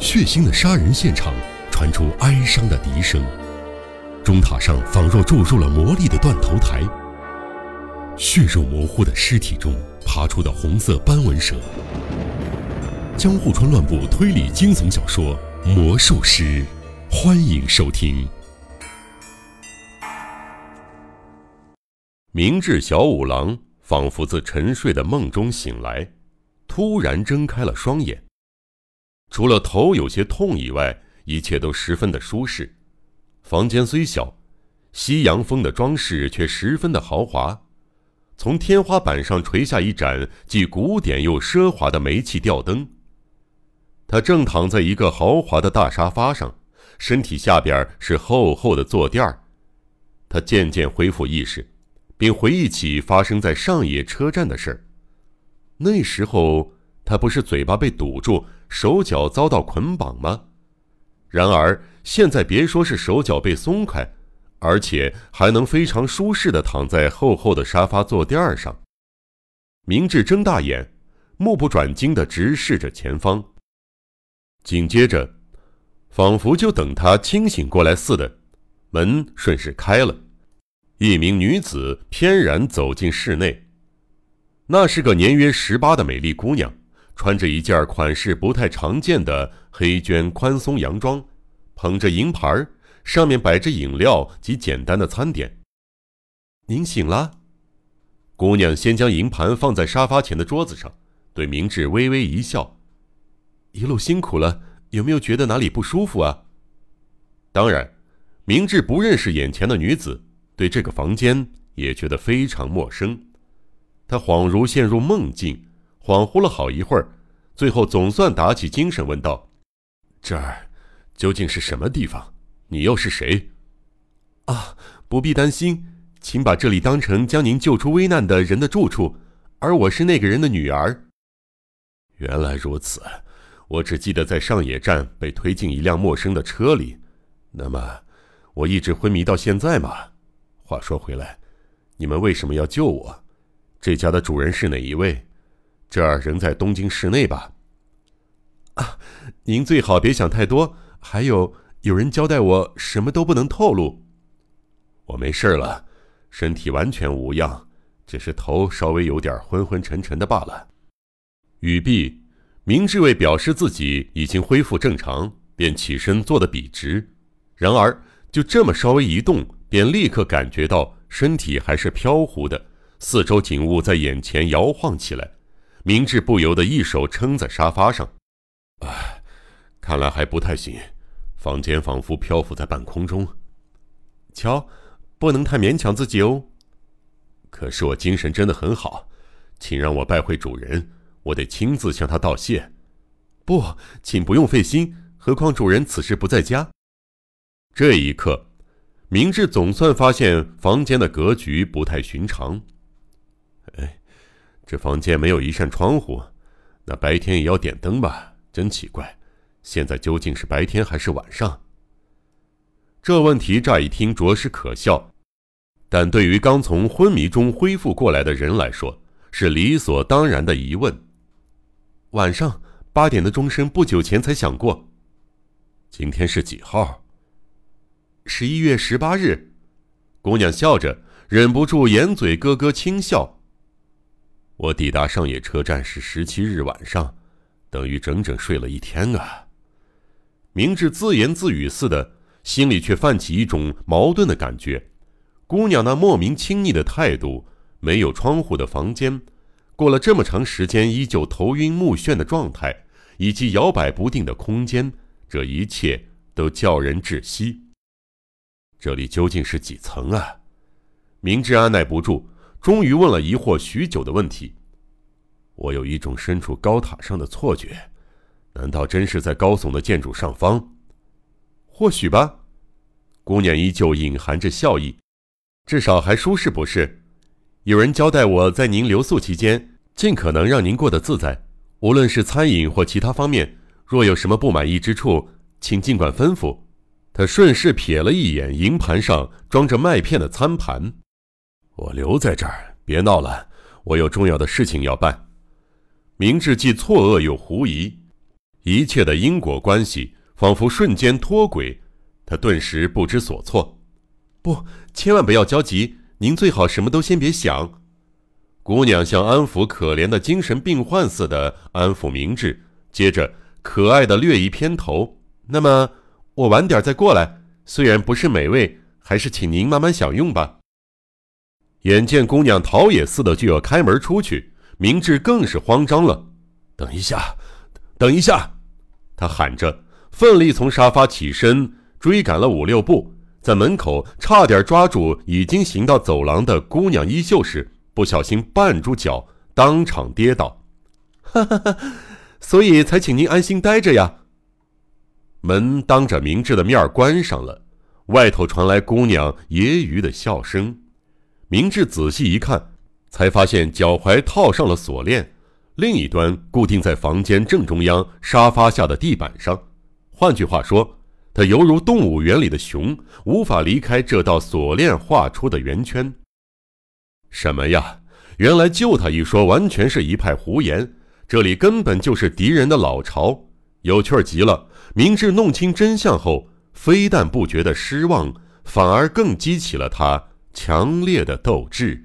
血腥的杀人现场传出哀伤的笛声，钟塔上仿若注入了魔力的断头台。血肉模糊的尸体中爬出的红色斑纹蛇。江户川乱步推理惊悚小说《魔术师》，欢迎收听。明治小五郎仿佛自沉睡的梦中醒来，突然睁开了双眼。除了头有些痛以外，一切都十分的舒适。房间虽小，西洋风的装饰却十分的豪华。从天花板上垂下一盏既古典又奢华的煤气吊灯。他正躺在一个豪华的大沙发上，身体下边是厚厚的坐垫儿。他渐渐恢复意识，并回忆起发生在上野车站的事儿。那时候他不是嘴巴被堵住？手脚遭到捆绑吗？然而现在别说是手脚被松开，而且还能非常舒适的躺在厚厚的沙发坐垫上。明智睁大眼，目不转睛的直视着前方。紧接着，仿佛就等他清醒过来似的，门顺势开了，一名女子翩然走进室内。那是个年约十八的美丽姑娘。穿着一件款式不太常见的黑绢宽松洋装，捧着银盘上面摆着饮料及简单的餐点。您醒了，姑娘先将银盘放在沙发前的桌子上，对明智微微一笑：“一路辛苦了，有没有觉得哪里不舒服啊？”当然，明智不认识眼前的女子，对这个房间也觉得非常陌生。他恍如陷入梦境。恍惚了好一会儿，最后总算打起精神，问道：“这儿究竟是什么地方？你又是谁？”啊，不必担心，请把这里当成将您救出危难的人的住处，而我是那个人的女儿。原来如此，我只记得在上野站被推进一辆陌生的车里。那么，我一直昏迷到现在吗？话说回来，你们为什么要救我？这家的主人是哪一位？这儿仍在东京市内吧？啊，您最好别想太多。还有，有人交代我什么都不能透露。我没事了，身体完全无恙，只是头稍微有点昏昏沉沉的罢了。语毕，明智为表示自己已经恢复正常，便起身坐得笔直。然而，就这么稍微一动，便立刻感觉到身体还是飘忽的，四周景物在眼前摇晃起来。明智不由得一手撑在沙发上，唉，看来还不太行。房间仿佛漂浮在半空中。瞧，不能太勉强自己哦。可是我精神真的很好，请让我拜会主人，我得亲自向他道谢。不，请不用费心，何况主人此时不在家。这一刻，明智总算发现房间的格局不太寻常。哎。这房间没有一扇窗户，那白天也要点灯吧？真奇怪，现在究竟是白天还是晚上？这问题乍一听着实可笑，但对于刚从昏迷中恢复过来的人来说，是理所当然的疑问。晚上八点的钟声不久前才响过。今天是几号？十一月十八日。姑娘笑着，忍不住掩嘴咯咯轻笑。我抵达上野车站是十七日晚上，等于整整睡了一天啊！明智自言自语似的，心里却泛起一种矛盾的感觉。姑娘那莫名亲昵的态度，没有窗户的房间，过了这么长时间依旧头晕目眩的状态，以及摇摆不定的空间，这一切都叫人窒息。这里究竟是几层啊？明智按耐不住。终于问了疑惑许久的问题，我有一种身处高塔上的错觉，难道真是在高耸的建筑上方？或许吧。姑娘依旧隐含着笑意，至少还舒适不是？有人交代我在您留宿期间，尽可能让您过得自在，无论是餐饮或其他方面，若有什么不满意之处，请尽管吩咐。他顺势瞥了一眼银盘上装着麦片的餐盘。我留在这儿，别闹了，我有重要的事情要办。明智既错愕又狐疑，一切的因果关系仿佛瞬间脱轨，他顿时不知所措。不，千万不要焦急，您最好什么都先别想。姑娘像安抚可怜的精神病患似的安抚明智，接着可爱的略一偏头。那么我晚点再过来，虽然不是美味，还是请您慢慢享用吧。眼见姑娘逃也似的就要开门出去，明智更是慌张了。等一下，等一下！他喊着，奋力从沙发起身，追赶了五六步，在门口差点抓住已经行到走廊的姑娘衣袖时，不小心绊住脚，当场跌倒。哈哈哈！所以才请您安心待着呀。门当着明智的面关上了，外头传来姑娘揶揄的笑声。明智仔细一看，才发现脚踝套上了锁链。另一端固定在房间正中央沙发下的地板上，换句话说，他犹如动物园里的熊，无法离开这道锁链画出的圆圈。什么呀？原来救他一说，完全是一派胡言。这里根本就是敌人的老巢，有趣极了。明智弄清真相后，非但不觉得失望，反而更激起了他强烈的斗志。